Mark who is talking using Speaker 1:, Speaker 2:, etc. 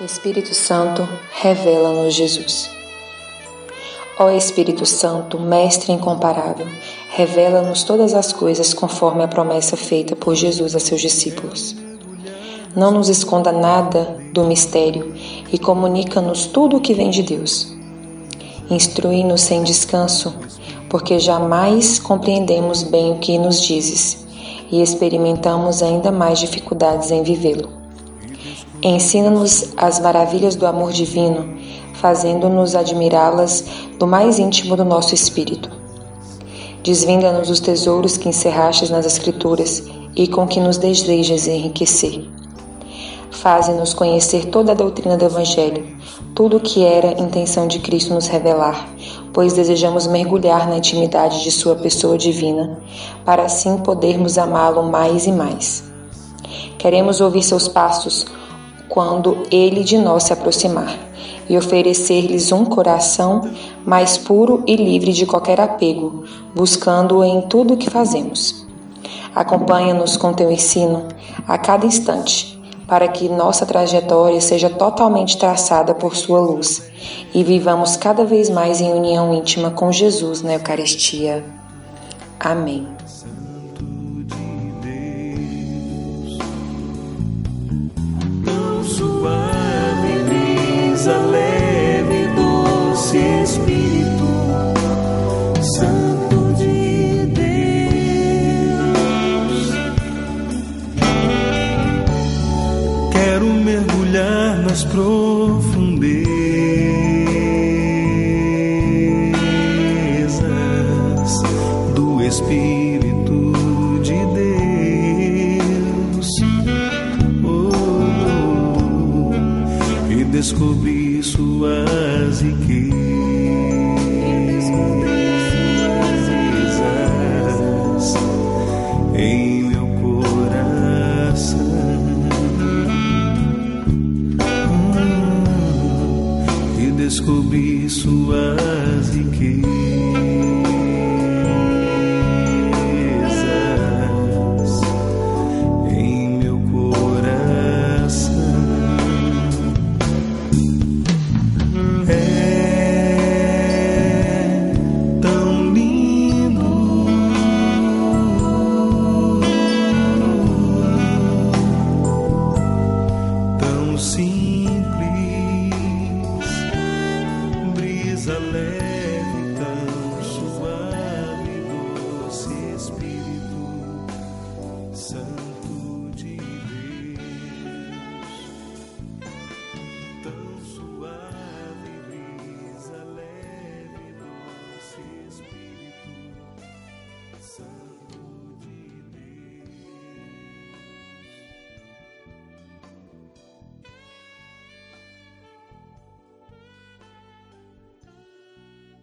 Speaker 1: Espírito Santo, revela-nos Jesus. Ó Espírito Santo, Mestre incomparável, revela-nos todas as coisas conforme a promessa feita por Jesus a seus discípulos. Não nos esconda nada do mistério e comunica-nos tudo o que vem de Deus. Instrui-nos sem descanso, porque jamais compreendemos bem o que nos dizes e experimentamos ainda mais dificuldades em vivê-lo. Ensina-nos as maravilhas do amor divino, fazendo-nos admirá-las do mais íntimo do nosso espírito. Desvenda-nos os tesouros que encerrastes nas Escrituras e com que nos desejas enriquecer. Faze-nos conhecer toda a doutrina do Evangelho, tudo o que era intenção de Cristo nos revelar, pois desejamos mergulhar na intimidade de Sua pessoa divina, para assim podermos amá-lo mais e mais. Queremos ouvir seus passos, quando ele de nós se aproximar, e oferecer-lhes um coração mais puro e livre de qualquer apego, buscando-o em tudo o que fazemos. Acompanha-nos com teu ensino a cada instante, para que nossa trajetória seja totalmente traçada por sua luz e vivamos cada vez mais em união íntima com Jesus na Eucaristia. Amém.
Speaker 2: Profundezas do Espírito de Deus. Oh, e descobrir suas riquezas descobri suas riquezas. লেখা